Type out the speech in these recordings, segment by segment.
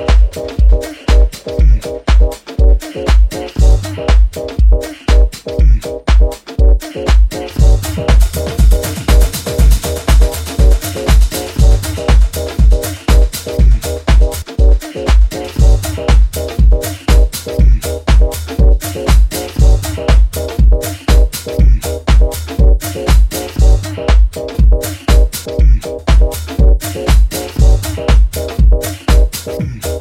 Thank you.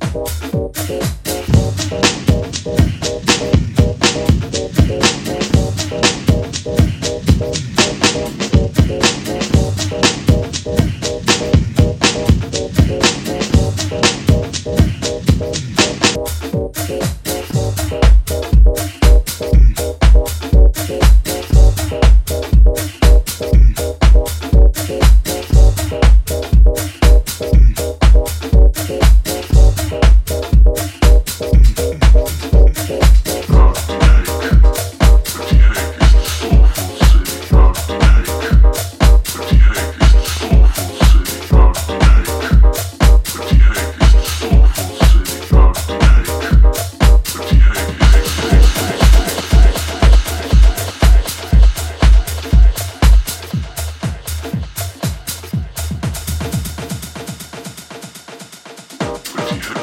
Thank